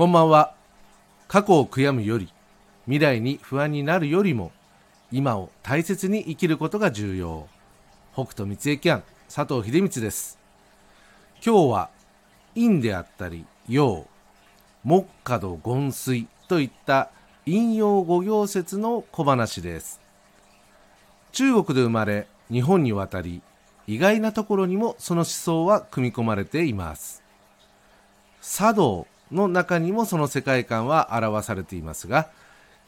こんばんは。過去を悔やむより未来に不安になるよりも今を大切に生きることが重要。北斗三重キャン佐藤秀光です。今日は陰であったり陽木下土権水といった陰陽五行説の小話です。中国で生まれ日本に渡り意外なところにもその思想は組み込まれています。茶道の中にもその世界観は表されていますが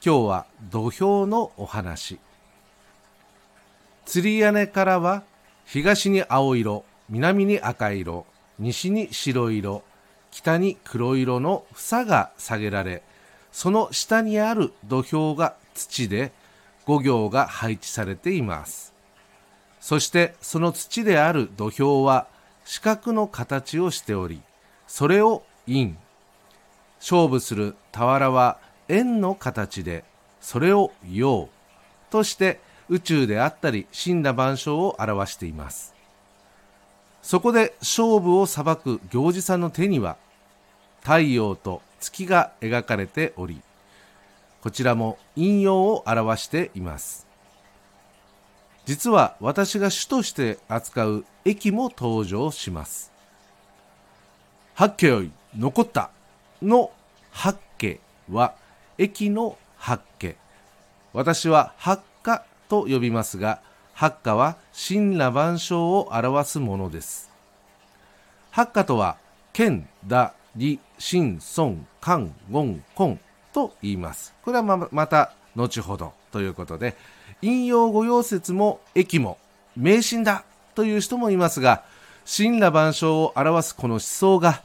今日は土俵のお話。釣り屋根からは東に青色南に赤色西に白色北に黒色の房が下げられその下にある土俵が土で五行が配置されています。そしてその土である土俵は四角の形をしておりそれを陰勝負する俵は円の形でそれを陽として宇宙であったり死羅万象を表しています。そこで勝負を裁く行司さんの手には太陽と月が描かれておりこちらも陰陽を表しています。実は私が主として扱う駅も登場します。八家よい残った。の八家は駅の八家。私は八家と呼びますが八家は神羅万象を表すものです。八家とは剣打李神孫漢言根と言います。これはままた後ほどということで引用五要説も駅も迷信だという人もいますが神羅万象を表すこの思想が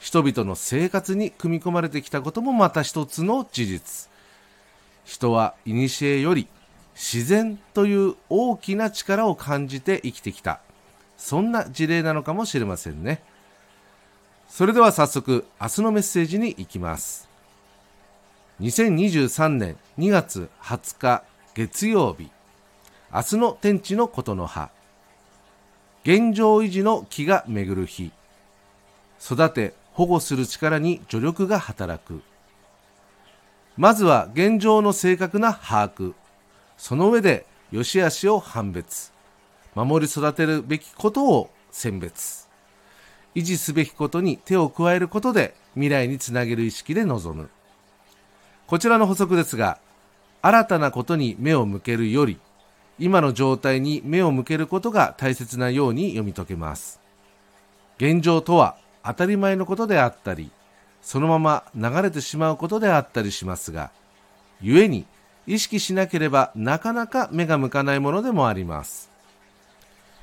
人々の生活に組み込まれてきたこともまた一つの事実。人は古より自然という大きな力を感じて生きてきた。そんな事例なのかもしれませんね。それでは早速明日のメッセージに行きます。2023年2月20日月曜日。明日の天地のことの葉。現状維持の気が巡る日。育て保護する力に助力が働く。まずは現状の正確な把握。その上で良し悪しを判別。守り育てるべきことを選別。維持すべきことに手を加えることで未来につなげる意識で臨む。こちらの補足ですが新たなことに目を向けるより今の状態に目を向けることが大切なように読み解けます。現状とは当たり前のことであったりそのまま流れてしまうことであったりしますが故に意識しなければなかなか目が向かないものでもあります。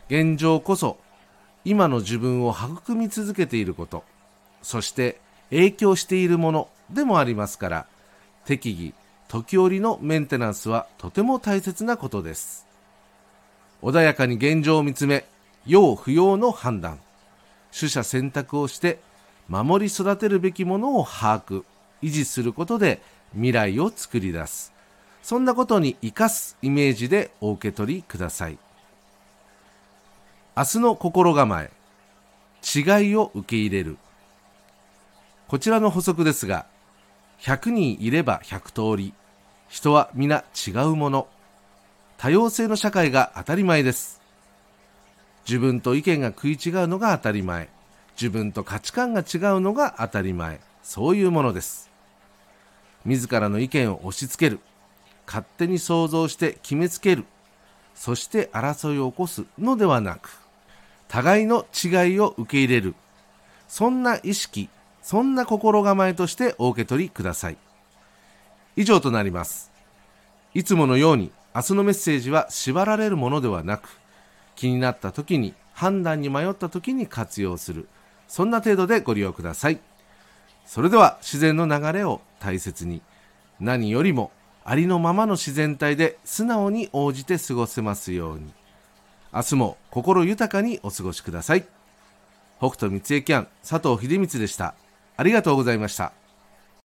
現状こそ今の自分を育み続けていることそして影響しているものでもありますから適宜時折のメンテナンスはとても大切なことです。穏やかに現状を見つめ要不要の判断。取捨選択をして守り育てるべきものを把握維持することで未来を作り出す。そんなことに生かすイメージでお受け取りください。明日の心構え違いを受け入れる。こちらの補足ですが100人いれば100通り人は皆違うもの。多様性の社会が当たり前です。自分と意見が食い違うのが当たり前。自分と価値観が違うのが当たり前。そういうものです。自らの意見を押し付ける。勝手に想像して決めつける。そして争いを起こすのではなく互いの違いを受け入れる。そんな意識そんな心構えとしてお受け取りください。以上となります。いつものように明日のメッセージは縛られるものではなく気になった時に判断に迷った時に活用する。そんな程度でご利用ください。それでは自然の流れを大切に何よりもありのままの自然体で素直に応じて過ごせますように。明日も心豊かにお過ごしください。北斗三重キャン佐藤秀光でした。ありがとうございました。